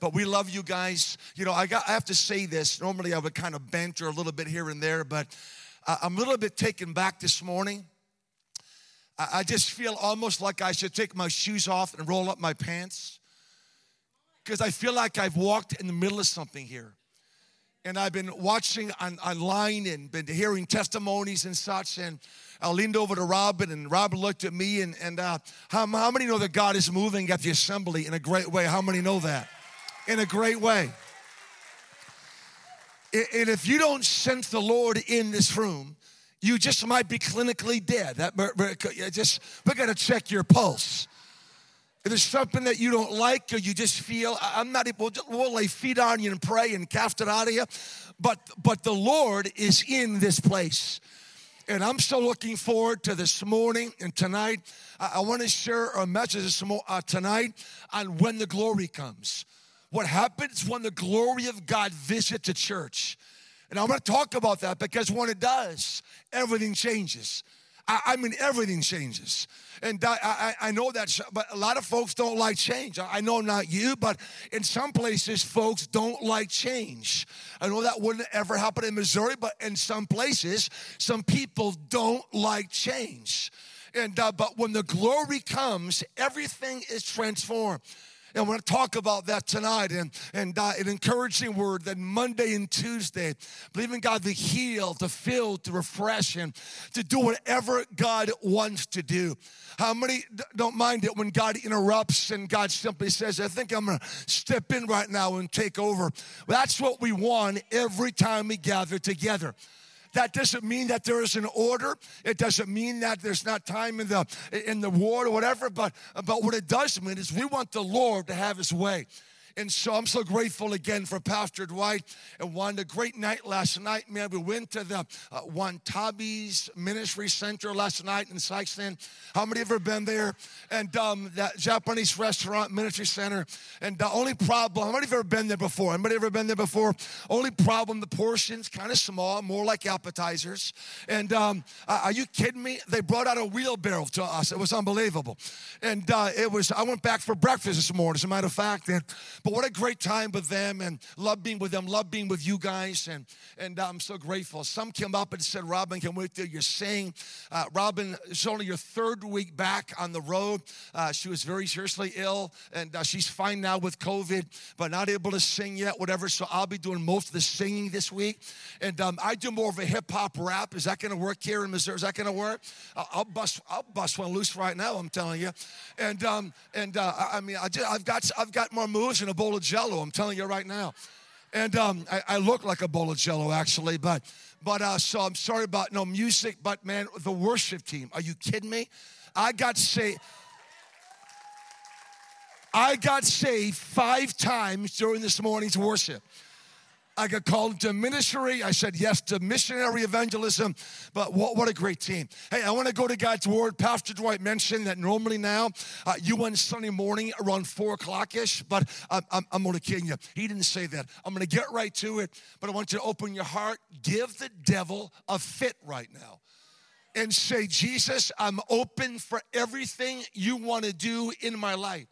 but we love you guys. You know, I got I have to say this. Normally I would kind of banter a little bit here and there, but I'm a little bit taken back this morning. I just feel almost like I should take my shoes off and roll up my pants because I feel like I've walked in the middle of something here. And I've been watching on, online and been hearing testimonies and such. And I leaned over to Robin, and Robin looked at me. And, and uh, how, how many know that God is moving at the assembly in a great way? How many know that? In a great way. And if you don't sense the Lord in this room, you just might be clinically dead. That just we got to check your pulse. If there's something that you don't like or you just feel, I'm not able, we'll lay feet on you and pray and cast it out of you. But but the Lord is in this place. And I'm still looking forward to this morning and tonight. I, I want to share a message this, uh, tonight on when the glory comes. What happens when the glory of God visits a church? And I'm to talk about that because when it does, everything changes. I, I mean, everything changes. And I, I, I, know that, but a lot of folks don't like change. I know not you, but in some places, folks don't like change. I know that wouldn't ever happen in Missouri, but in some places, some people don't like change. And uh, but when the glory comes, everything is transformed. And we're going to talk about that tonight and, and uh, an encouraging word that Monday and Tuesday, believing God to heal, to fill, to refresh, and to do whatever God wants to do. How many don't mind it when God interrupts and God simply says, I think I'm going to step in right now and take over? That's what we want every time we gather together. That doesn't mean that there is an order. It doesn't mean that there's not time in the in the ward or whatever. But but what it does mean is we want the Lord to have His way. And so I'm so grateful again for Pastor Dwight and one a great night last night, man. We went to the uh, Ministry Center last night in Sikeston. How many have ever been there? And um, that Japanese restaurant, Ministry Center. And the only problem, how many have ever been there before? Anybody ever been there before? Only problem, the portions kind of small, more like appetizers. And um, are you kidding me? They brought out a wheelbarrow to us. It was unbelievable. And uh, it was, I went back for breakfast this morning, as a matter of fact. And but what a great time with them and love being with them, love being with you guys. And, and I'm so grateful. Some came up and said, Robin, can we till you're saying. Uh, Robin, it's only your third week back on the road. Uh, she was very seriously ill and uh, she's fine now with COVID, but not able to sing yet, whatever. So I'll be doing most of the singing this week. And um, I do more of a hip hop rap. Is that going to work here in Missouri? Is that going to work? I'll, I'll, bust, I'll bust one loose right now, I'm telling you. And, um, and uh, I mean, I I've, got, I've got more moves and a bowl of jello, I'm telling you right now. And um, I, I, look like a bowl of jello, actually, but but uh, so I'm sorry about no music, but man, the worship team. Are you kidding me? I got saved. I got saved five times during this morning's worship. I got called into ministry. I said yes to missionary evangelism. But what, what a great team. Hey, I want to go to God's word. Pastor Dwight mentioned that normally now uh, you went Sunday morning around four o'clock ish, but I'm, I'm, I'm to kill you. He didn't say that. I'm going to get right to it, but I want you to open your heart. Give the devil a fit right now and say, Jesus, I'm open for everything you want to do in my life.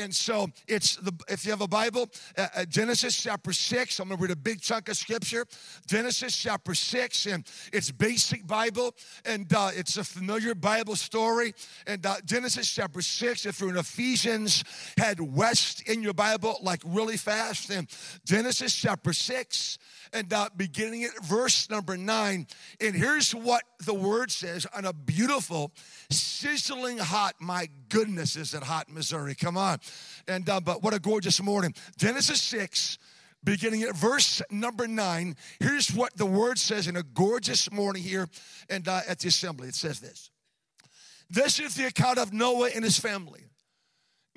And so it's the if you have a Bible, uh, uh, Genesis chapter six. I'm gonna read a big chunk of scripture. Genesis chapter six, and it's basic Bible, and uh, it's a familiar Bible story. And uh, Genesis chapter six. If you're in Ephesians, head west in your Bible like really fast. And Genesis chapter six and uh, beginning at verse number nine. And here's what the word says on a beautiful, sizzling hot, my goodness, is it hot, Missouri? Come on. And uh, but what a gorgeous morning. Genesis 6 beginning at verse number nine. Here's what the word says in a gorgeous morning here and uh, at the assembly. It says this. This is the account of Noah and his family.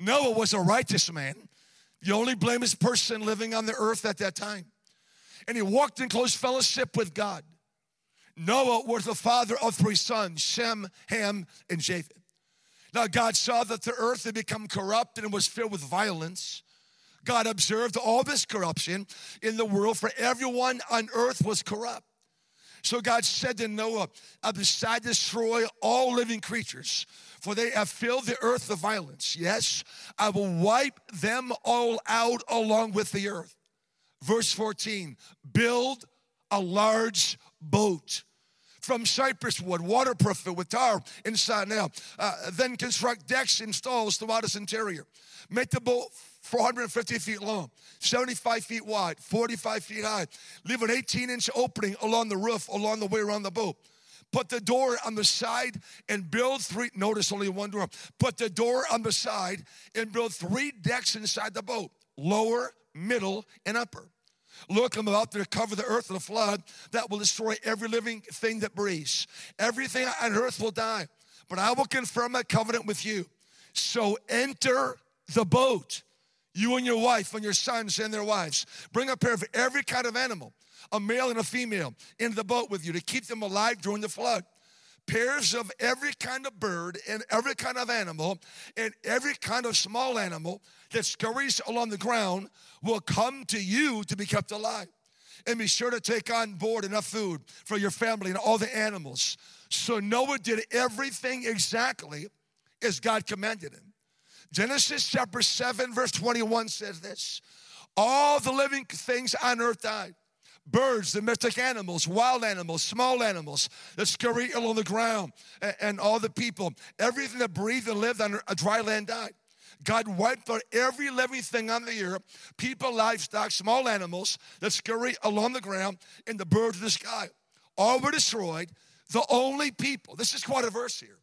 Noah was a righteous man, the only blameless person living on the earth at that time and he walked in close fellowship with God. Noah was the father of three sons Shem, Ham, and Japheth. Now, God saw that the earth had become corrupt and was filled with violence. God observed all this corruption in the world, for everyone on earth was corrupt. So God said to Noah, I decide to destroy all living creatures, for they have filled the earth with violence. Yes, I will wipe them all out along with the earth. Verse 14 build a large boat from cypress wood, waterproof it with tar inside now. Uh, then construct decks and stalls throughout its interior. Make the boat 450 feet long, 75 feet wide, 45 feet high. Leave an 18 inch opening along the roof, along the way around the boat. Put the door on the side and build three. Notice only one door. Put the door on the side and build three decks inside the boat lower, middle, and upper. Look, I'm about to cover the earth with a flood that will destroy every living thing that breathes. Everything on earth will die, but I will confirm my covenant with you. So enter the boat, you and your wife and your sons and their wives. Bring a pair of every kind of animal, a male and a female, into the boat with you to keep them alive during the flood pairs of every kind of bird and every kind of animal and every kind of small animal that scurries along the ground will come to you to be kept alive. And be sure to take on board enough food for your family and all the animals. So Noah did everything exactly as God commanded him. Genesis chapter 7, verse 21 says this All the living things on earth died birds, domestic animals, wild animals, small animals that scurry along the ground, and, and, all the people. Everything that breathed and lived on a dry land died. God wiped out every living thing on the earth people, livestock, small animals that scurry along the ground, and the birds of the sky. All were destroyed. The only people, this is quite a verse here,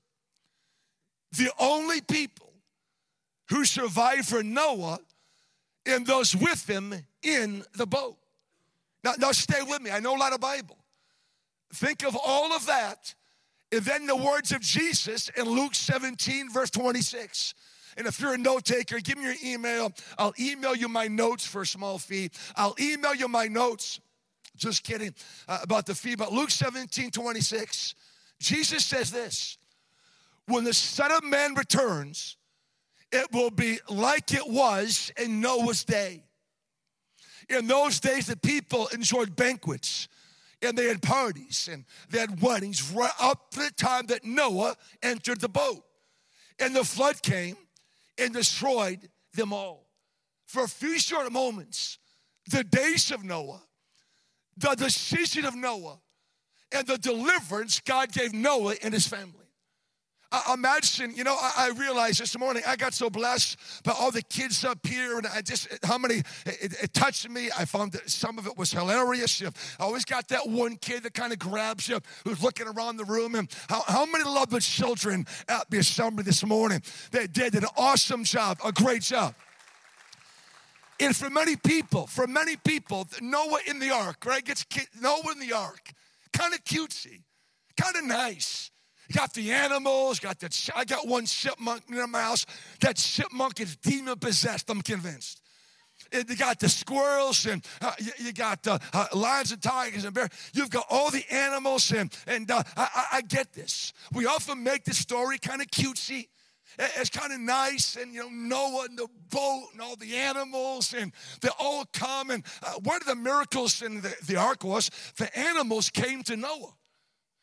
the only people who survived for Noah and those with him in the boat. Now, now stay with me. I know a lot of Bible. Think of all of that, and then the words of Jesus in Luke 17, verse 26. And if you're a note taker, give me your email. I'll email you my notes for a small fee. I'll email you my notes. Just kidding uh, about the fee. But Luke 17, 26, Jesus says this When the Son of Man returns, it will be like it was in Noah's day. In those days, the people enjoyed banquets and they had parties and they had weddings right up to the time that Noah entered the boat. And the flood came and destroyed them all. For a few short moments, the days of Noah, the decision of Noah, and the deliverance God gave Noah and his family. I imagine, you know, I, I realized this morning I got so blessed by all the kids up here, and I just how many it, it touched me. I found that some of it was hilarious. I always got that one kid that kind of grabs you, who's looking around the room. And how, how many love the children at the assembly this morning? They did an awesome job, a great job. And for many people, for many people, Noah in the ark, right? Gets Noah in the ark, kind of cutesy, kind of nice got the animals, got that. I got one chipmunk in my house. That chipmunk is demon possessed, I'm convinced. You got the squirrels and uh, you, you, got uh, uh, lions and tigers and bears. You've got all the animals, and, and uh, I, I, get this. We often make the story kind of cutesy. It's kind of nice, and you know, Noah and the boat and all the animals, and they all come. And uh, one of the miracles in the, the ark was the animals came to Noah.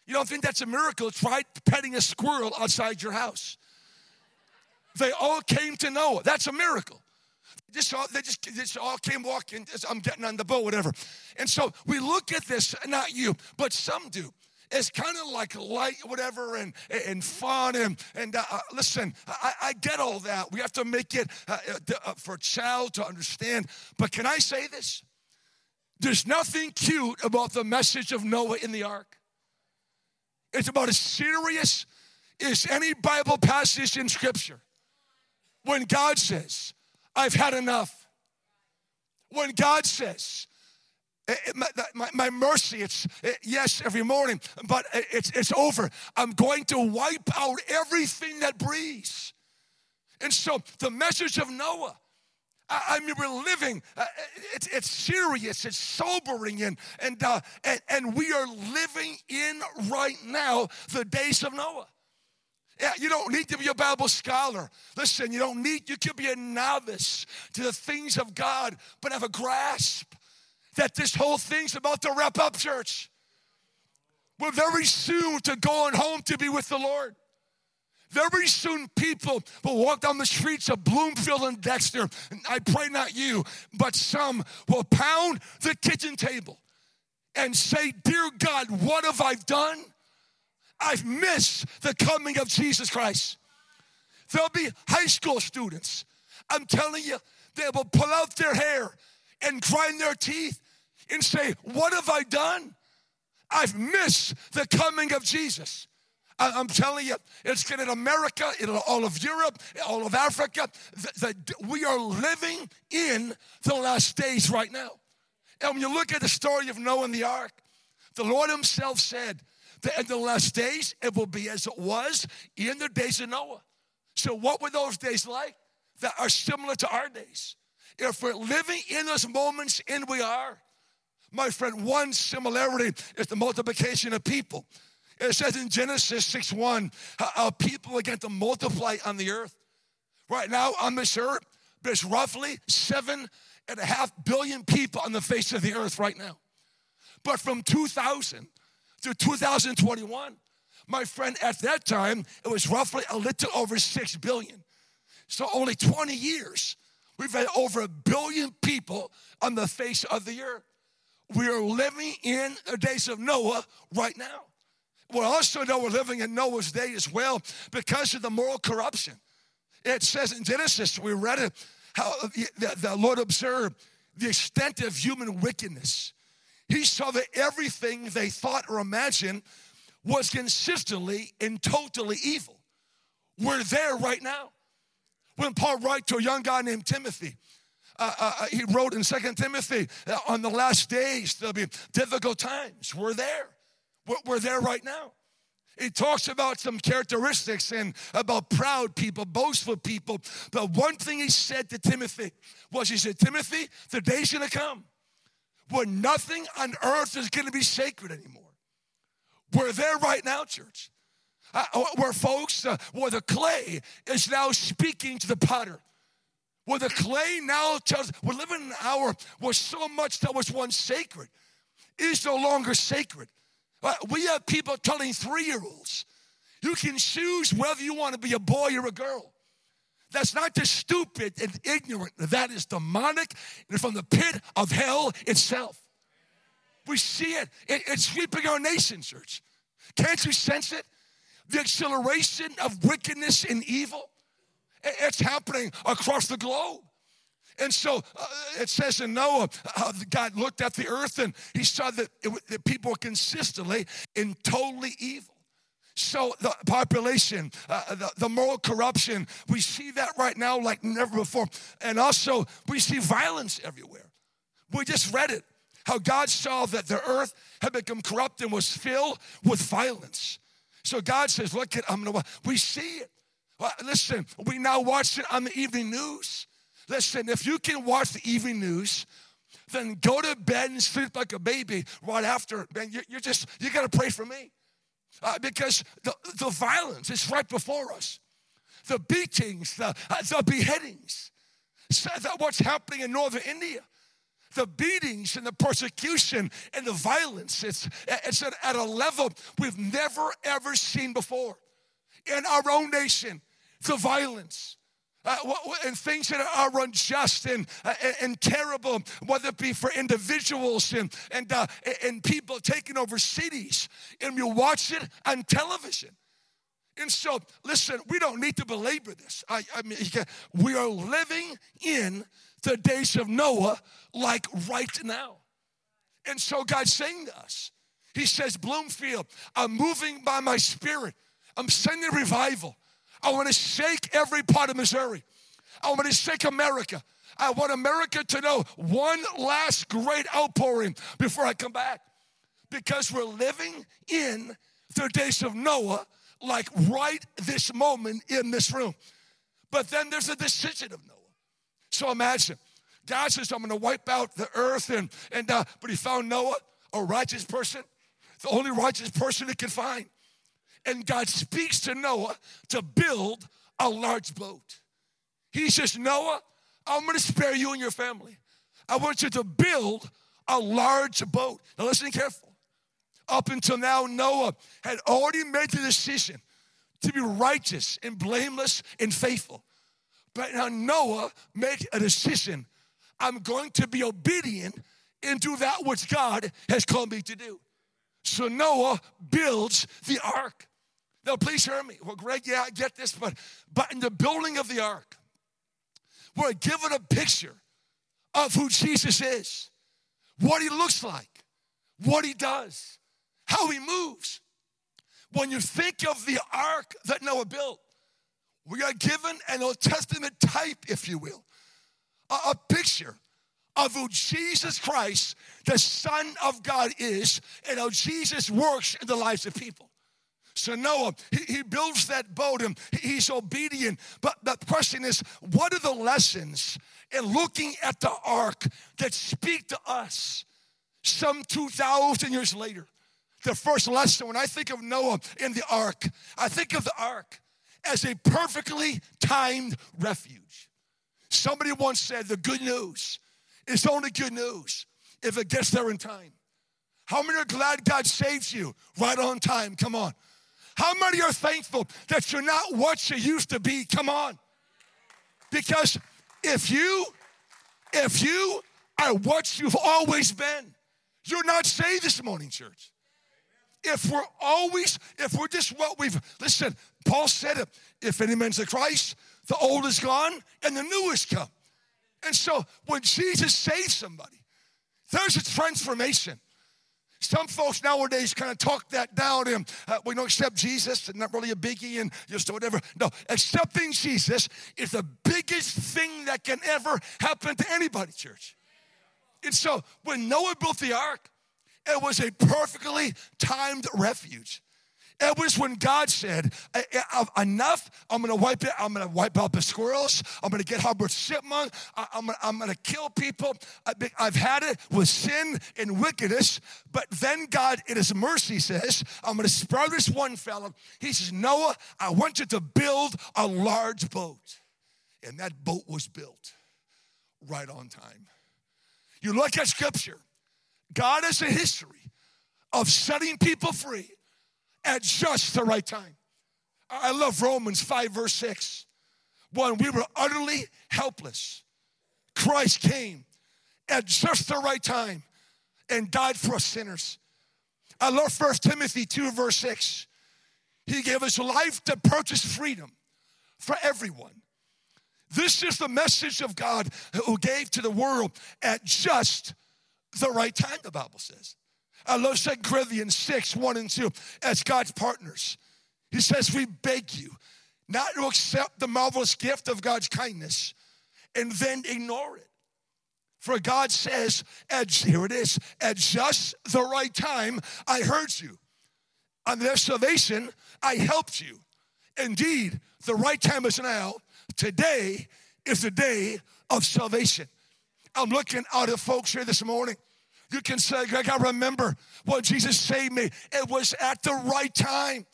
You don't think that's a miracle? Try petting a squirrel outside your house. They all came to Noah. That's a miracle. They just all, they just, just all came walking. I'm getting on the boat, whatever. And so we look at this, not you, but some do. It's kind of like light, whatever, and, and fun. And, and uh, uh, listen, I, I, get all that. We have to make it uh, uh, uh, for a child to understand. But can I say this? There's nothing cute about the message of Noah in the ark. It's about as serious as any Bible passage in Scripture. When God says, I've had enough. When God says, eh, eh, my, my, my, mercy, it's eh, yes every morning, but it's, it's over. I'm going to wipe out everything that breathes. And so the message of Noah I, mean, we're living, uh, it's, it's serious, it's sobering, and, and, uh, and, and we are living in right now the days of Noah. Yeah, you don't need to be a Bible scholar. Listen, you don't need, you could be a novice to the things of God, but have a grasp that this whole thing's about to wrap up, church. We're very soon to going home to be with the Lord. Very soon, people will walk down the streets of Bloomfield and Dexter. And I pray not you, but some will pound the kitchen table and say, Dear God, what have I done? I've missed the coming of Jesus Christ. There'll be high school students. I'm telling you, they will pull out their hair and grind their teeth and say, What have I done? I've missed the coming of Jesus. I'm telling you, it's in America, in all of Europe, all of Africa. The, the, we are living in the last days right now. And when you look at the story of Noah and the ark, the Lord Himself said that in the last days it will be as it was in the days of Noah. So, what were those days like that are similar to our days? If we're living in those moments, and we are, my friend, one similarity is the multiplication of people. It says in Genesis 6 1, how people are going to multiply on the earth. Right now, on this earth, there's roughly seven and a half billion people on the face of the earth right now. But from 2000 to 2021, my friend, at that time, it was roughly a little over 6 billion. So only 20 years, we've had over a billion people on the face of the earth. We are living in the days of Noah right now. We also know we're living in Noah's day as well because of the moral corruption. It says in Genesis, we read it, how the Lord observed the extent of human wickedness. He saw that everything they thought or imagined was consistently and totally evil. We're there right now. When Paul wrote to a young guy named Timothy, uh, uh, uh he wrote in Second Timothy, uh, on the last days, there'll be difficult times. We're there. We're there right now. It talks about some characteristics and about proud people, boastful people. But one thing he said to Timothy was, he said, Timothy, the day's gonna come when nothing on earth is gonna be sacred anymore. We're there right now, church. Uh, uh where folks, uh, where the clay is now speaking to the potter. Where the clay now tells, we're living in an hour where so much that was once sacred is no longer sacred. Uh, we have people telling three year olds, you can choose whether you want to be a boy or a girl. That's not just stupid and ignorant, that is demonic and from the pit of hell itself. We see it. it it's sweeping our nation, church. Can't you sense it? The acceleration of wickedness and evil. It's happening across the globe. And so uh, it says in Noah, uh, God looked at the earth and he saw that, it, that people consistently in totally evil. So the population, uh, the, the, moral corruption, we see that right now like never before. And also we see violence everywhere. We just read it, how God saw that the earth had become corrupt and was filled with violence. So God says, look at, I'm gonna, we see it. Listen, we now watch it on the evening news. Listen, if you can watch the evening news, then go to bed and sleep like a baby right after. Man, you, are just, you got to pray for me. Uh, because the, the violence is right before us. The beatings, the, uh, the beheadings. So that what's happening in northern India. The beatings and the persecution and the violence, it's, it's at, at a level we've never ever seen before. In our own nation, the violence, uh, and things that are unjust and, uh, and terrible, whether it be for individuals and, and, uh, and people taking over cities. And you watch it on television. And so, listen, we don't need to belabor this. I, I mean, we are living in the days of Noah like right now. And so, God's saying to us, He says, Bloomfield, I'm moving by my spirit, I'm sending revival. I want to shake every part of Missouri. I want to shake America. I want America to know one last great outpouring before I come back. Because we're living in the days of Noah, like right this moment in this room. But then there's a decision of Noah. So imagine, God says, I'm going to wipe out the earth, and, and uh, but he found Noah, a righteous person, the only righteous person he could find. And God speaks to Noah to build a large boat. He says, Noah, I'm gonna spare you and your family. I want you to build a large boat. Now listen careful. Up until now, Noah had already made the decision to be righteous and blameless and faithful. But now Noah made a decision I'm going to be obedient and do that which God has called me to do. So Noah builds the ark. Now, please hear me. Well, Greg, yeah, I get this, but, but in the building of the ark, we're given a picture of who Jesus is, what he looks like, what he does, how he moves. When you think of the ark that Noah built, we are given an Old Testament type, if you will, a, a picture of who Jesus Christ, the Son of God, is and how Jesus works in the lives of people. So Noah, he, he builds that boat and he's obedient. But the question is, what are the lessons in looking at the ark that speak to us some 2,000 years later? The first lesson, when I think of Noah in the ark, I think of the ark as a perfectly timed refuge. Somebody once said the good news is only good news if it gets there in time. How many are glad God saves you right on time? Come on. How many are thankful that you're not what you used to be? Come on. Because if you, if you are what you've always been, you're not saved this morning, church. If we're always, if we're just what we've, listen, Paul said it, if any man's a Christ, the old is gone and the new is come. And so when Jesus saves somebody, there's a transformation. Some folks nowadays kind of talk that down and uh, we don't accept Jesus and not really a biggie and just whatever. No, accepting Jesus is the biggest thing that can ever happen to anybody, church. And so when Noah built the ark, it was a perfectly timed refuge. It was when God said, enough, I'm gonna wipe it, I'm gonna wipe out the squirrels, I'm gonna get Hubbard chipmunk, I'm I'm gonna kill people. I've had it with sin and wickedness, but then God, in his mercy, says, I'm gonna spare this one fellow. He says, Noah, I want you to build a large boat. And that boat was built right on time. You look at scripture, God has a history of setting people free at just the right time. I love Romans 5, verse 6. When we were utterly helpless, Christ came at just the right time and died for us sinners. I love 1 Timothy 2, verse 6. He gave us life to purchase freedom for everyone. This is the message of God who gave to the world at just the right time, the Bible says. I love 2 Corinthians 6, 1 and 2, as God's partners. He says, We beg you not to accept the marvelous gift of God's kindness and then ignore it. For God says, at, here it is, at just the right time, I heard you. On their salvation, I helped you. Indeed, the right time is now. Today is the day of salvation. I'm looking out at folks here this morning you can say, Greg, I remember when Jesus saved me. It was at the right time.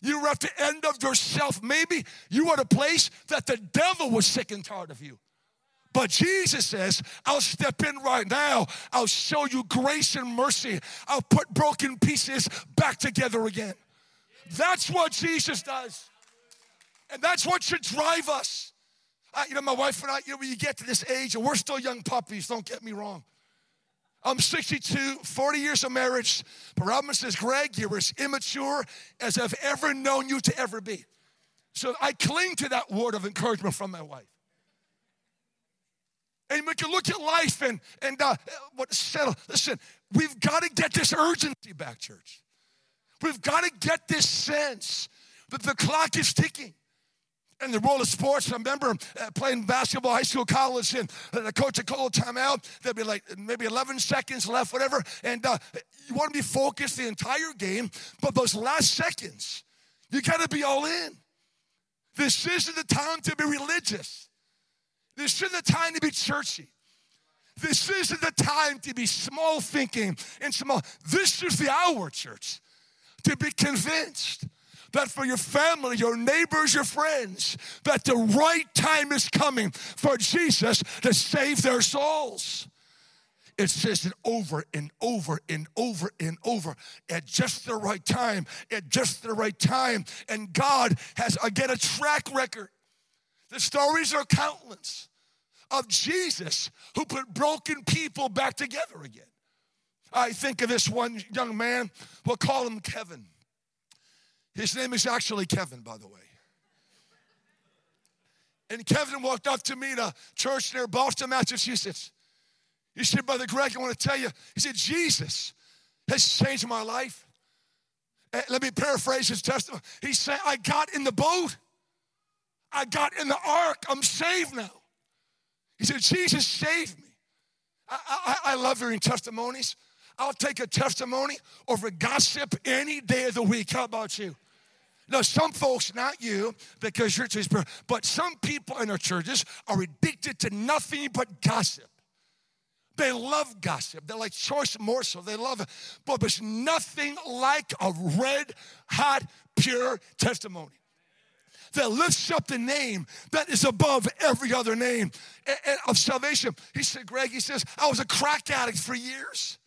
You were at the end of yourself. Maybe you were at a place that the devil was sick and tired of you. But Jesus says, I'll step in right now. I'll show you grace and mercy. I'll put broken pieces back together again. That's what Jesus does. And that's what should drive us. Uh, you know, my wife and I, you know, when you get to this age, and we're still young puppies, don't get me wrong. I'm 62, 40 years of marriage. But Robin says, Greg, you're as immature as I've ever known you to ever be. So I cling to that word of encouragement from my wife. And we can look at life and, and uh, what settle. Listen, we've got to get this urgency back, church. We've got to get this sense that the clock is ticking in the world of sports. I remember uh, playing basketball, high school, college, and uh, the coach would call a timeout. There'd be like maybe 11 seconds left, whatever. And uh, you want to be focused the entire game, but those last seconds, you got to be all in. This isn't the time to be religious. This isn't the time to be churchy. This isn't the time to be small thinking and small. This is the hour, church, to be convinced that for your family, your neighbors, your friends, that the right time is coming for Jesus to save their souls. it says it over and over and over and over at just the right time, at just the right time. And God has, again, a track record. The stories are countless of Jesus who put broken people back together again. I think of this one young man, we'll call him Kevin. His name is actually Kevin, by the way. And Kevin walked up to me in a church near Boston, Massachusetts. He said, Brother Greg, I want to tell you, he said, Jesus has changed my life. And let me paraphrase his testimony. He said, I got in the boat, I got in the ark, I'm saved now. He said, Jesus saved me. I, I, I love hearing testimonies. I'll take a testimony over gossip any day of the week. How about you? Now, some folks, not you, because you're church, but some people in our churches are addicted to nothing but gossip. They love gossip. They're like choice morsel. They love it. But there's nothing like a red hot, pure testimony that lifts up the name that is above every other name of salvation. He said, Greg, he says, I was a crack addict for years.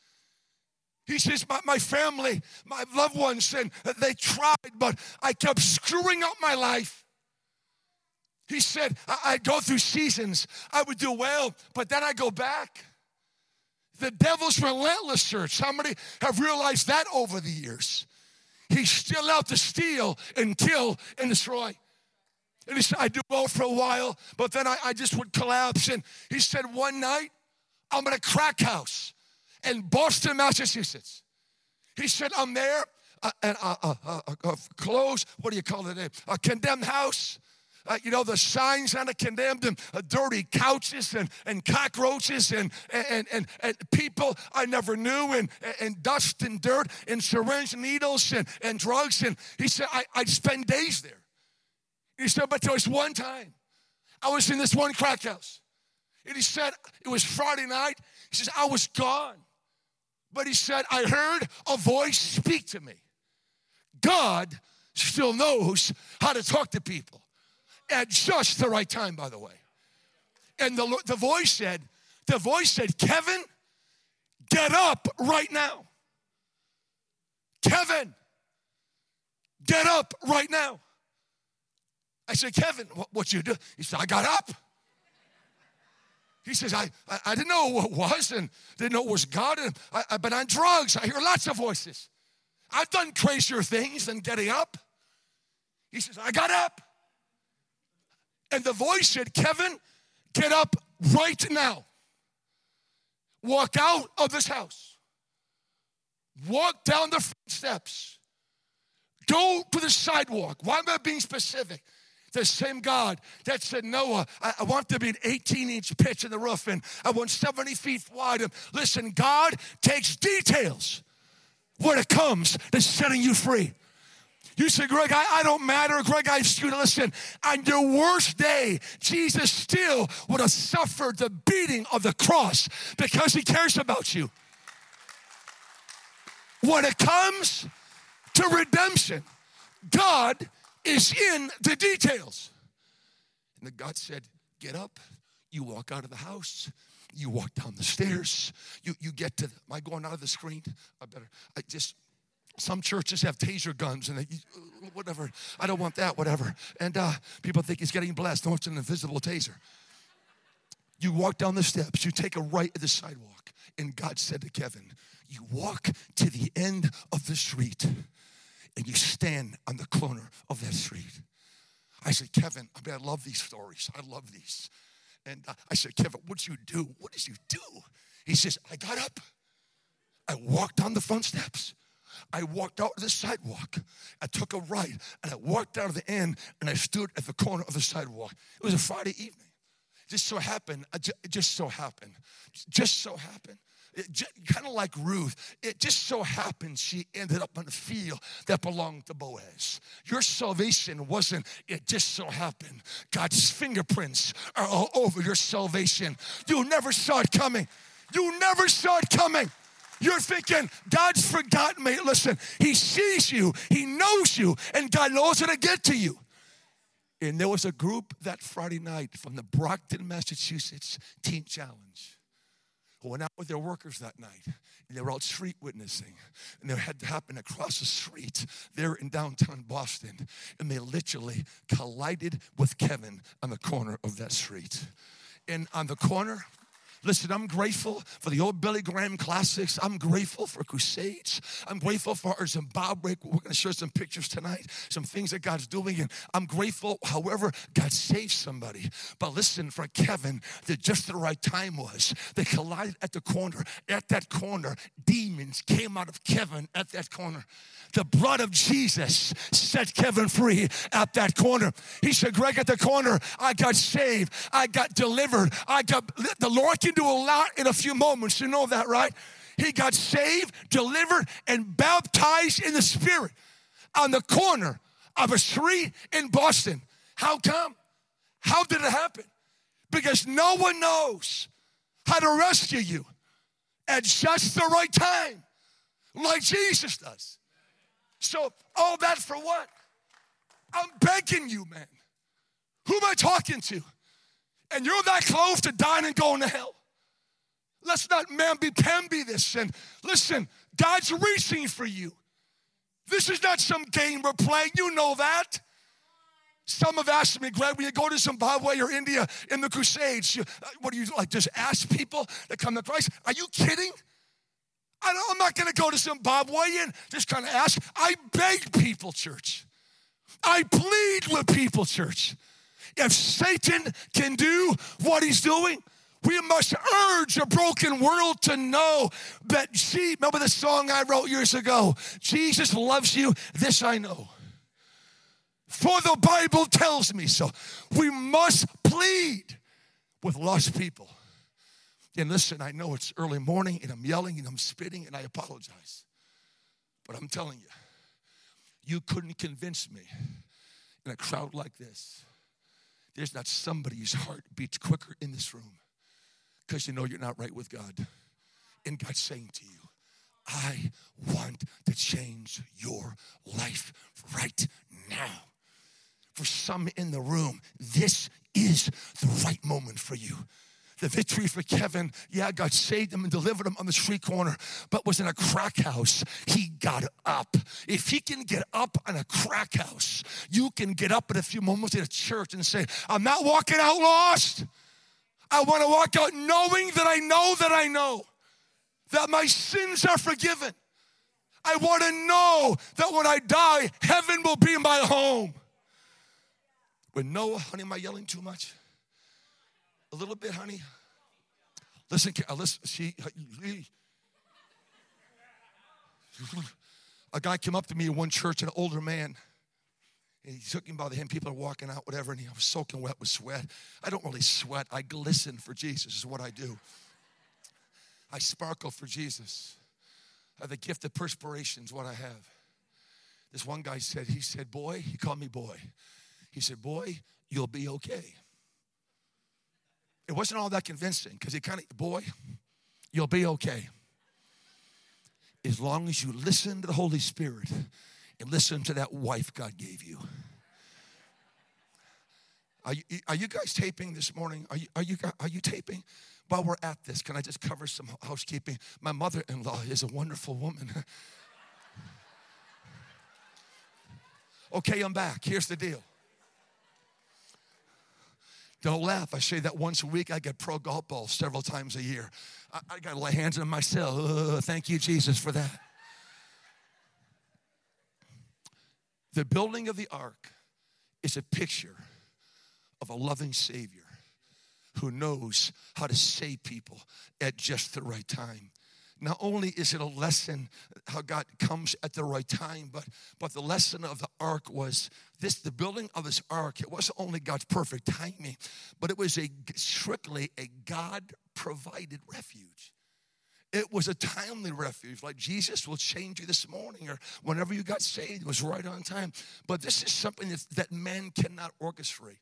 He says, my, my family, my loved ones, and they tried, but I kept screwing up my life. He said, I, I go through seasons. I would do well, but then I go back. The devil's relentless, church. How many have realized that over the years? He's still out to steal and kill and destroy. And he said, I do well for a while, but then I, I just would collapse. And he said, one night, I'm in a crack house in Boston, Massachusetts. He said, I'm there, uh, and uh, uh, uh, uh closed, what do you call it? A condemned house. Uh, you know, the signs on the condemned and uh, dirty couches and, and cockroaches and, and, and, and people I never knew and, and dust and dirt and syringe needles and, and drugs. And he said, I, I'd spend days there. He said, but there was one time I was in this one crack house. And he said, it was Friday night. He says, I was gone. But he said, I heard a voice speak to me. God still knows how to talk to people at just the right time, by the way. And the, the voice said, the voice said, Kevin, get up right now. Kevin, get up right now. I said, Kevin, what, what you do? He said, I got up. He says, I, I, I, didn't know what was and didn't know it was God. And I, I've been on drugs. I hear lots of voices. I've done crazier things than getting up. He says, I got up. And the voice said, Kevin, get up right now. Walk out of this house. Walk down the front steps. Go to the sidewalk. Why am I being specific? The same God that said, Noah, I, I want to be an 18 inch pitch in the roof and I want 70 feet wide. And listen, God takes details when it comes to setting you free. You say, Greg, I, I don't matter. Greg, I to listen. On your worst day, Jesus still would have suffered the beating of the cross because he cares about you. When it comes to redemption, God is in the details. And the God said, Get up. You walk out of the house. You walk down the stairs. You, you get to, am I going out of the screen? I better, I just, some churches have taser guns and they, whatever. I don't want that, whatever. And uh, people think he's getting blessed. No, it's an invisible taser. You walk down the steps, you take a right at the sidewalk, and God said to Kevin, You walk to the end of the street and you stand on the corner. I said, Kevin, I mean, I love these stories. I love these. And uh, I said, Kevin, what did you do? What did you do? He says, I got up. I walked down the front steps. I walked out to the sidewalk. I took a right and I walked down to the end and I stood at the corner of the sidewalk. It was a Friday evening. Just so happened, it just so happened, just so happened kind of like Ruth, it just so happened she ended up in a field that belonged to Boaz. Your salvation wasn't, it just so happened. God's fingerprints are all over your salvation. You never saw it coming. You never saw it coming. You're thinking, God's forgotten me. Listen, He sees you, He knows you, and God knows how to get to you. And there was a group that Friday night from the Brockton, Massachusetts Teen Challenge went out with their workers that night and they were out street witnessing and they had to happen across the street there in downtown Boston and they literally collided with Kevin on the corner of that street. And on the corner, Listen, I'm grateful for the old Billy Graham classics. I'm grateful for crusades. I'm grateful for our Zimbabwe. We're going to share some pictures tonight, some things that God's doing. And I'm grateful, however, God saved somebody. But listen, for Kevin, that just the right time was. They collided at the corner. At that corner, demons came out of Kevin at that corner. The blood of Jesus set Kevin free at that corner. He said, Greg, at the corner, I got saved. I got delivered. I got, the Lord can do a lot in a few moments. You know that, right? He got saved, delivered, and baptized in the Spirit on the corner of a street in Boston. How come? How did it happen? Because no one knows how to rescue you at just the right time, like Jesus does. So, all that for what? I'm begging you, man. Who am I talking to? And you're that close to dying and going to hell. Let's not mamby-pamby this. And listen, God's reaching for you. This is not some game we're playing. You know that. Some have asked me, Greg, when you go to Zimbabwe or India in the Crusades, you, uh, what do you like? Just ask people that come to Christ? Are you kidding? I am not going to go to Zimbabwe and just kind of ask. I beg people, church. I plead with people, church. If Satan can do what he's doing, we must urge a broken world to know that, see, remember the song I wrote years ago? Jesus loves you, this I know. For the Bible tells me so. We must plead with lost people. And listen, I know it's early morning and I'm yelling and I'm spitting and I apologize. But I'm telling you, you couldn't convince me in a crowd like this. There's not somebody whose heart beats quicker in this room because you know you're not right with God. And God's saying to you, I want to change your life right now. For some in the room, this is the right moment for you the victory for Kevin. Yeah, God saved him and delivered him on the street corner, but was in a crack house. He got up. If he can get up in a crack house, you can get up in a few moments at a church and say, I'm not walking out lost. I want to walk out knowing that I know that I know that my sins are forgiven. I want to know that when I die, heaven will be my home. With Noah, honey, am I yelling too much? A little bit, honey. Listen, uh, listen. See, a guy came up to me in one church, an older man. And he took him by the hand. People are walking out, whatever, and he was soaking wet with sweat. I don't really sweat. I glisten for Jesus, is what I do. I sparkle for Jesus. Have the gift of perspiration is what I have. This one guy said, he said, boy, he called me boy. He said, boy, you'll be okay. It wasn't all that convincing because he kind of, boy, you'll be okay. As long as you listen to the Holy Spirit and listen to that wife God gave you. Are you, are you guys taping this morning? Are you, are, you, are you taping? While we're at this, can I just cover some housekeeping? My mother in law is a wonderful woman. okay, I'm back. Here's the deal don't laugh. I say that once a week. I get pro golf balls several times a year. I, I got to lay hands on myself. Uh, thank you, Jesus, for that. The building of the ark is a picture of a loving Savior who knows how to save people at just the right time not only is it a lesson how God comes at the right time, but but the lesson of the ark was this: the building of this ark. It wasn't only God's perfect timing, but it was a strictly a God provided refuge. It was a timely refuge, like Jesus will change you this morning or whenever you got saved, it was right on time. But this is something that, that man cannot orchestrate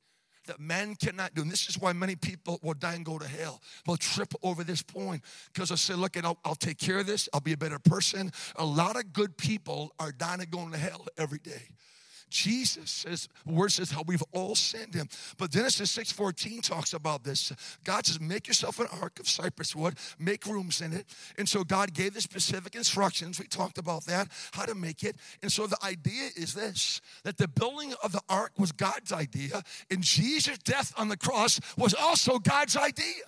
that man cannot do. And this is why many people will die and go to hell. They'll trip over this point because they'll say, Look, I'll, I'll take care of this. I'll be a better person. A lot of good people are dying and going to hell every day Jesus says, word says how we've all sinned him. But Genesis 6:14 talks about this. God says, make yourself an ark of cypress wood, make rooms in it. And so God gave the specific instructions. We talked about that, how to make it. And so the idea is this that the building of the ark was God's idea, and Jesus' death on the cross was also God's idea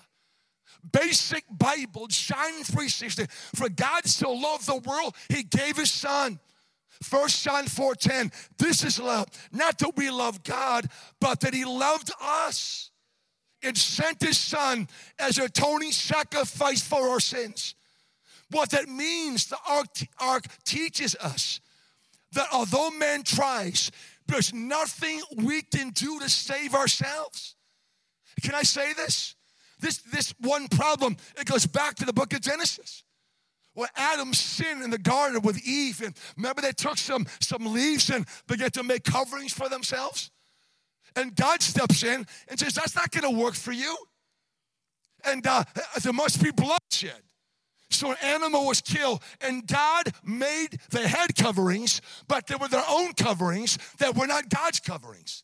basic Bible, John 360. For God so loved the world, he gave his son. First John 4:10. This is love. Not that we love God, but that He loved us and sent His Son as a atoning sacrifice for our sins. What that means, the ark, ark teaches us that although man tries, there's nothing we can do to save ourselves. Can I say this? This, this one problem, it goes back to the book of Genesis. When Adam sinned in the garden with Eve, and remember they took some, some leaves and began to make coverings for themselves? And God steps in and says, That's not gonna work for you. And uh, there must be bloodshed. So an animal was killed, and God made the head coverings, but they were their own coverings that were not God's coverings.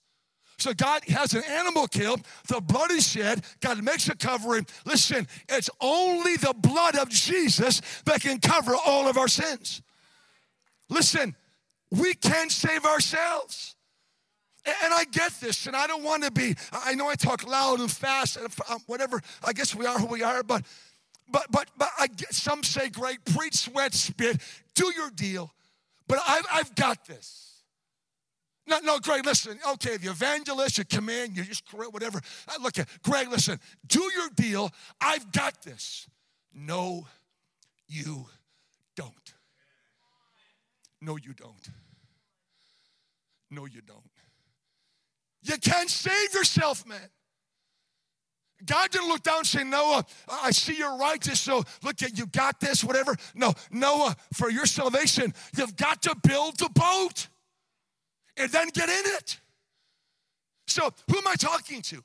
So God has an animal killed, the blood is shed, God makes a covering. Listen, it's only the blood of Jesus that can cover all of our sins. Listen, we can't save ourselves. And I get this, and I don't want to be, I know I talk loud and fast, and um, whatever, I guess we are who we are, but but but but I get, some say, great, preach, sweat, spit, do your deal. But I've, I've got this. No, no, Greg, listen. Okay, the evangelist, you come in, you just whatever. Look at Greg, listen. Do your deal. I've got this. No, you don't. No, you don't. No, you don't. You can't save yourself, man. God didn't look down and say, Noah, I see you're righteous, so look at you got this, whatever. No, Noah, for your salvation, you've got to build the boat and then get in it. So, who am I talking to?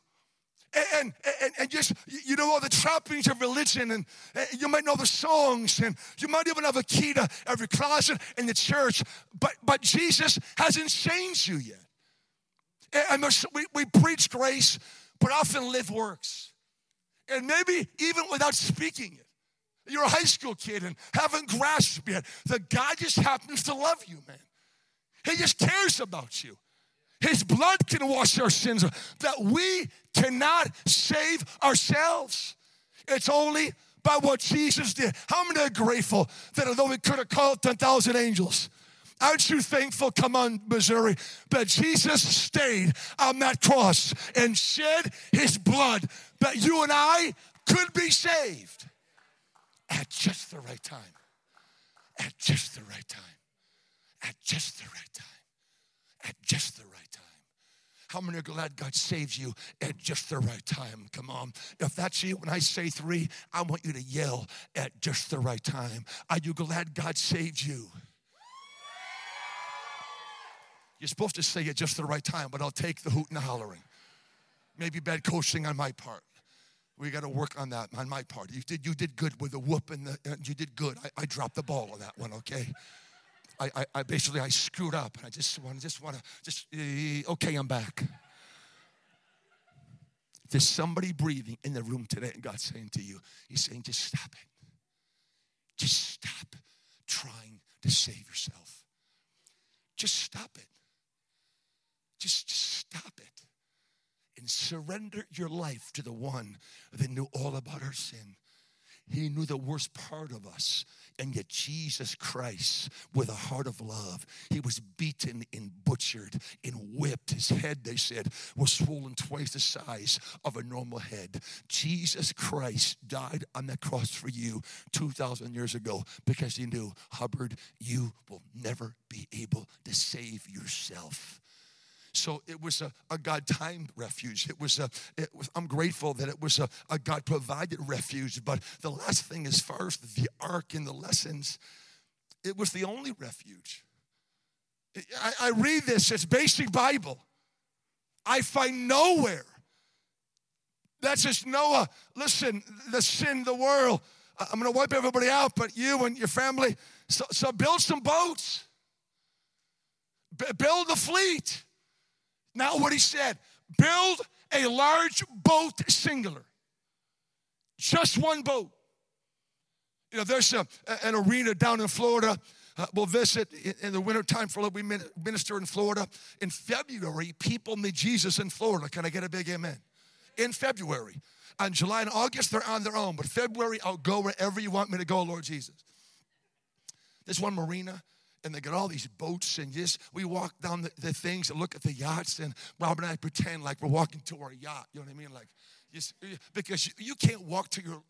And, and, and just, you know, all the trappings of religion, and, you might know the songs, and you might even have a key to every closet in the church, but, but Jesus hasn't changed you yet. And we, we preach grace, but often live works. And maybe even without speaking it. You're a high school kid and haven't grasped yet that God just happens to love you, man. He just cares about you. His blood can wash our sins, that we cannot save ourselves. It's only by what Jesus did. How many are grateful that although we could have called 10,000 angels, Aren't you thankful, come on, Missouri, that Jesus stayed on that cross and shed his blood that you and I could be saved at just the right time? At just the right time at just the right time. At just the right time. How many are glad God saves you at just the right time? Come on. If that's you, when I say three, I want you to yell at just the right time. Are you glad God saved you? You're supposed to say at just the right time, but I'll take the hoot and the hollering. Maybe bad coaching on my part. We got to work on that on my part. You did, you did good with the whoop and the, you did good. I, I dropped the ball on that one, okay? I, I, I basically I screwed up. And I just want just want to just uh, okay, I'm back. There's somebody breathing in the room today, and God's saying to you, He's saying, just stop it. Just stop trying to save yourself. Just stop it. Just, just stop it. And surrender your life to the one that knew all about our sin. He knew the worst part of us. And yet, Jesus Christ, with a heart of love, he was beaten and butchered and whipped. His head, they said, was swollen twice the size of a normal head. Jesus Christ died on that cross for you 2,000 years ago because he knew, Hubbard, you will never be able to save yourself. So it was a, a God time refuge. It was a, it was, I'm grateful that it was a, a God provided refuge. But the last thing, far as the ark and the lessons, it was the only refuge. I, I read this, it's basic Bible. I find nowhere. That's just Noah. Listen, the sin, the world. I'm going to wipe everybody out, but you and your family. So, so build some boats. B- build a fleet. Now, what he said build a large boat singular, just one boat. You know, there's a, an arena down in Florida. Uh, we'll visit in, the wintertime for we minister in Florida. In February, people meet Jesus in Florida. Can I get a big amen? In February. On July and August, they're on their own. But February, I'll go wherever you want me to go, Lord Jesus. There's one marina and they got all these boats and just we walk down the, the, things and look at the yachts and Rob and I pretend like we're walking to our yacht. You know what I mean? Like just, because you, you, can't walk to your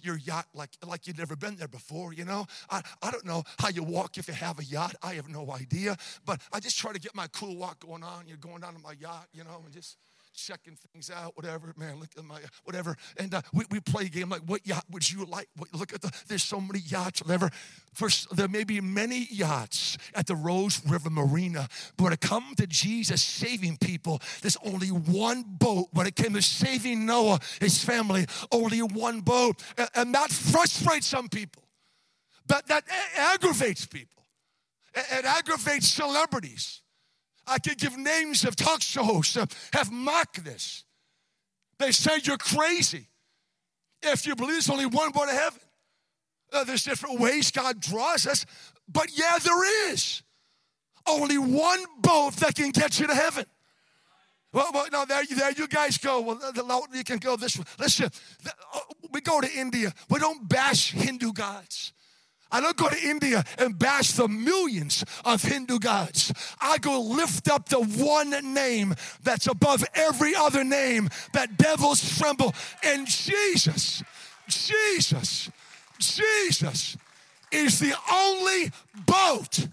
your yacht like like you've never been there before. You know, I, I don't know how you walk if you have a yacht. I have no idea. But I just try to get my cool walk going on. You're going down to my yacht, you know, and just checking things out, whatever. Man, look at my, whatever. And uh, we, we play a game like, what yacht would you like? What, look at the, there's so many yachts, whatever. First, there may be many yachts at the Rose River Marina, but it comes to Jesus saving people, there's only one boat. When it came to saving Noah, his family, only one boat. And, and that frustrates some people, but that aggravates people. It aggravates celebrities. I could give names of talk shows that have mocked this. They say you're crazy if you believe there's only one way to heaven. Uh, there's different ways God draws us, but yeah, there is only one boat that can get you to heaven. Well, well no, there, there you guys go. Well, the, you can go this way. Listen, the, uh, we go to India. We don't bash Hindu gods. I don't go to India and bash the millions of Hindu gods. I go lift up the one name that's above every other name that devils tremble. And Jesus, Jesus, Jesus is the only boat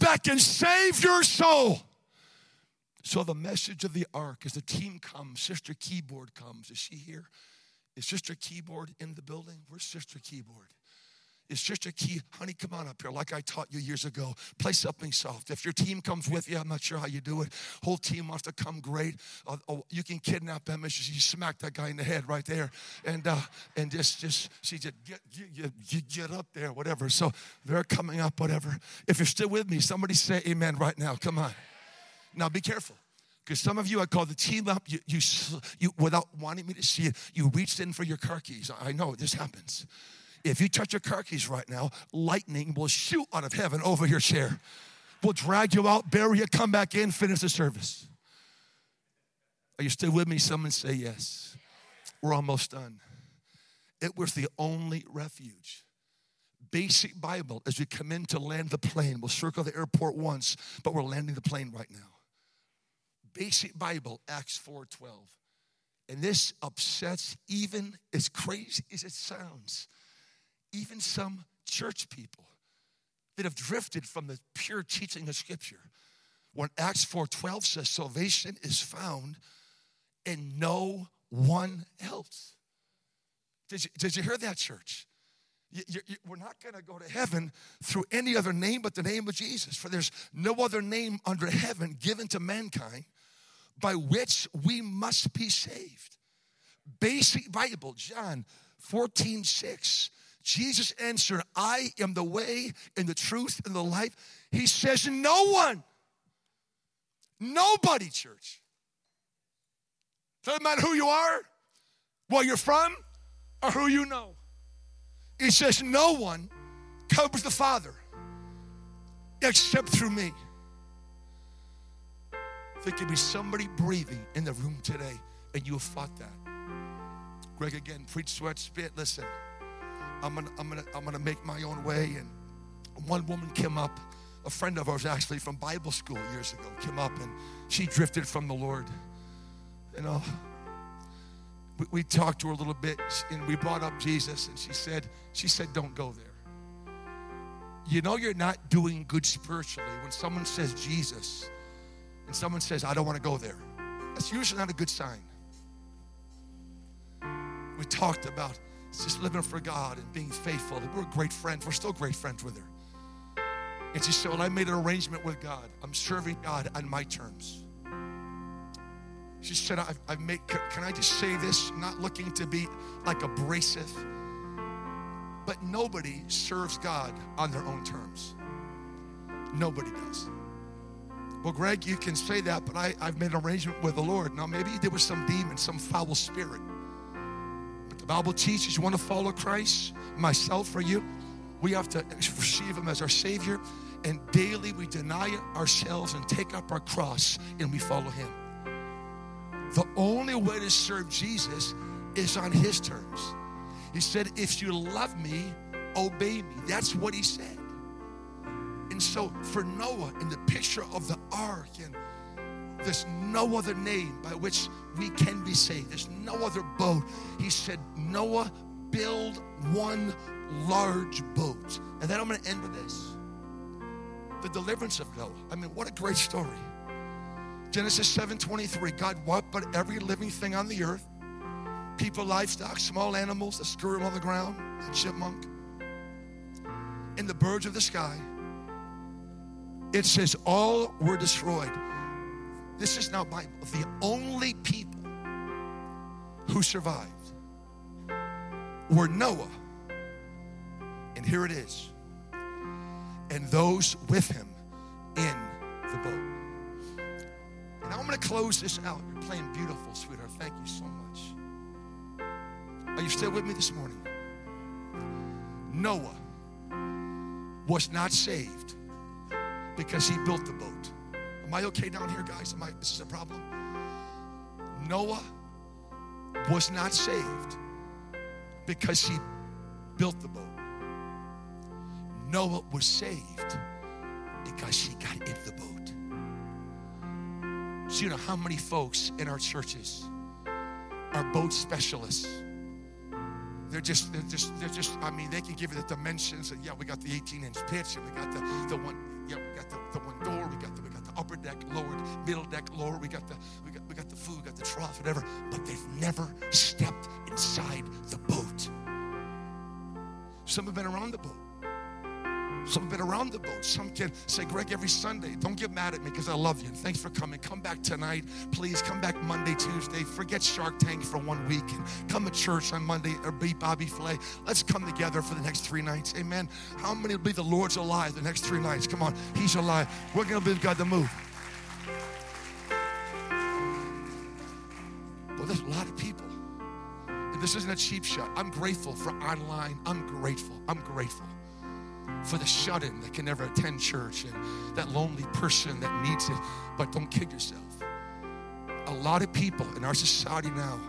that can save your soul. So the message of the ark as the team comes, Sister Keyboard comes. Is she here? Is Sister Keyboard in the building? Where's Sister Keyboard? It's just a key. Honey, come on up here, like I taught you years ago. Play something soft. If your team comes with you, I'm not sure how you do it. Whole team wants to come, great. Uh, oh, you can kidnap them. and You smack that guy in the head right there, and uh, and just just she just get, get, get, get up there, whatever. So they're coming up, whatever. If you're still with me, somebody say Amen right now. Come on. Now be careful. Because some of you, I call the team up, you, you, you, without wanting me to see it, you reached in for your car keys. I know this happens. If you touch your car keys right now, lightning will shoot out of heaven over your chair. We'll drag you out, bury you, come back in, finish the service. Are you still with me? Someone say yes. We're almost done. It was the only refuge. Basic Bible as we come in to land the plane. We'll circle the airport once, but we're landing the plane right now. Basic Bible, Acts 4:12. And this upsets even as crazy as it sounds even some church people that have drifted from the pure teaching of Scripture. When Acts 4:12 says salvation is found in no one else. Did you, did you hear that, church? You, you, you, we're not going to go to heaven through any other name but the name of Jesus. For there's no other name under heaven given to mankind by which we must be saved. Basic Bible, John 14, 6. Jesus answered, I am the way and the truth and the life. He says, No one, nobody, church. Doesn't matter who you are, where you're from, or who you know. He says, No one comes the Father except through me. There could be somebody breathing in the room today, and you have fought that. Greg again, preach, sweat, spit. Listen. I'm gonna, I'm gonna, I'm gonna make my own way. And one woman came up, a friend of ours actually from Bible school years ago, came up and she drifted from the Lord. You know, we, we talked to her a little bit and we brought up Jesus and she said, she said, don't go there. You know you're not doing good spiritually when someone says Jesus and someone says, I don't want to go there. That's usually not a good sign. We talked about it's just living for God and being faithful. We're great friends. We're still great friends with her. And she said, Well, I made an arrangement with God. I'm serving God on my terms. She said, I've, I've made, can I just say this? Not looking to be like abrasive, but nobody serves God on their own terms. Nobody does. Well, Greg, you can say that, but I, I've made an arrangement with the Lord. Now, maybe there was some demon, some foul spirit. Bible teaches you want to follow Christ, myself or you, we have to receive Him as our Savior. And daily we deny ourselves and take up our cross and we follow Him. The only way to serve Jesus is on His terms. He said, If you love me, obey me. That's what He said. And so for Noah, in the picture of the ark, and there's no other name by which we can be saved. There's no other boat. He said, Noah, build one large boat. And then I'm going to end with this the deliverance of Noah. I mean, what a great story. Genesis 7:23. God wiped but every living thing on the earth, people, livestock, small animals, the squirrel on the ground, the chipmunk, and the birds of the sky. It says all were destroyed. This is now Bible. The only people who survived were Noah. And here it is. And those with him in the boat. And I'm going to close this out. You're playing beautiful, sweetheart. Thank you so much. Are you still with me this morning? Noah was not saved because he built the boat. Am I okay down here, guys? Am I, this is a problem? Noah was not saved because he built the boat. Noah was saved because he got in the boat. So, you know how many folks in our churches are boat specialists? They're just, they're just, they're just, I mean, they can give you the dimensions. And yeah, we got the 18 inch pitch, and we got the, the one, yeah, we got the, the one door, we got the, we got the upper deck lowered, middle deck lower, we got the, we got, we got the food, we got the trough, whatever. But they've never stepped inside the boat. Some have been around the boat. Some have been around the boat. Some can say, Greg, every Sunday, don't get mad at me because I love you. And thanks for coming. Come back tonight. Please come back Monday, Tuesday. Forget Shark Tank for one week and come to church on Monday or Beat Bobby Flay. Let's come together for the next three nights. Amen. How many will be the Lord's alive the next three nights? Come on. He's alive. We're going to believe God to move. Well, there's a lot of people. And this isn't a cheap shot. I'm grateful for online. I'm grateful. I'm grateful for the shut in that can never attend church and that lonely person that needs it. But don't kid yourself. A lot of people in our society now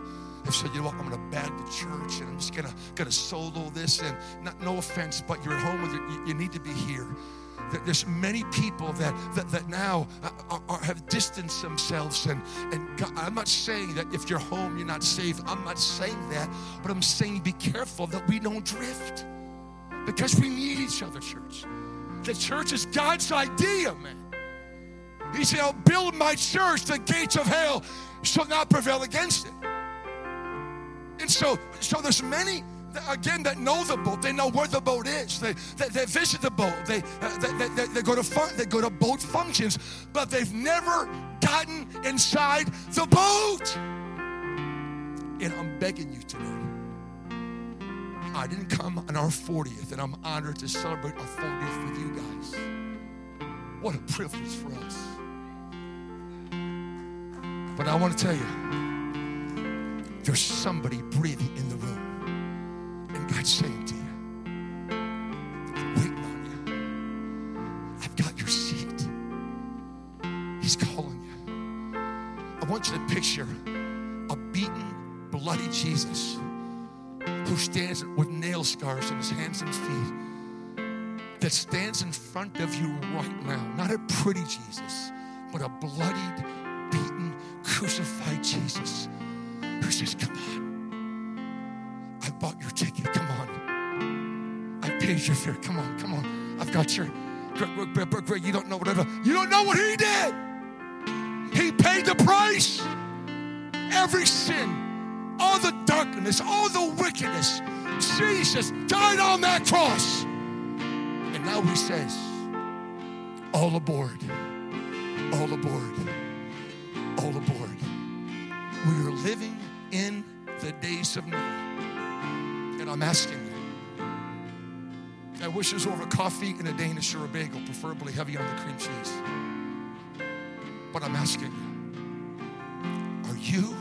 have said, you know what, I'm gonna bag the church and I'm just gonna gonna solo this and not, no offense, but you're at home with you, you need to be here. There's many people that, that, that now uh, are, are, have distanced themselves. And, and God, I'm not saying that if you're home, you're not safe. I'm not saying that. But I'm saying be careful that we don't drift because we need each other, church. The church is God's idea, man. He said, I'll build my church, the gates of hell shall not prevail against it. And so, so there's many again that know the boat they know where the boat is they, they, they visit the boat they, uh, they, they, they, go to fun, they go to boat functions but they've never gotten inside the boat and i'm begging you today I didn't come on our 40th, and I'm honored to celebrate our 40th with you guys. What a privilege for us. But I want to tell you, there's somebody breathing in the room, and God's saying to you, I'm waiting on you. I've got your seat. He's calling you. I want you to picture a beaten, bloody Jesus who stands with nail scars in his hands and feet, that stands in front of you right now. Not a pretty Jesus, but a bloodied, beaten, crucified Jesus who says, Come on. I bought your ticket. Come on. I paid your fare. Come on, come on. I've got your. Greg, Greg, Greg, you don't know whatever. You don't know what he did. He paid the price. Every sin all the darkness, all the wickedness. Jesus died on that cross. And now he says, all aboard, all aboard, all aboard. We are living in the days of Noah. And I'm asking you, I wish this over coffee and a Danish or a bagel, preferably heavy on the cream cheese. But I'm asking you, are you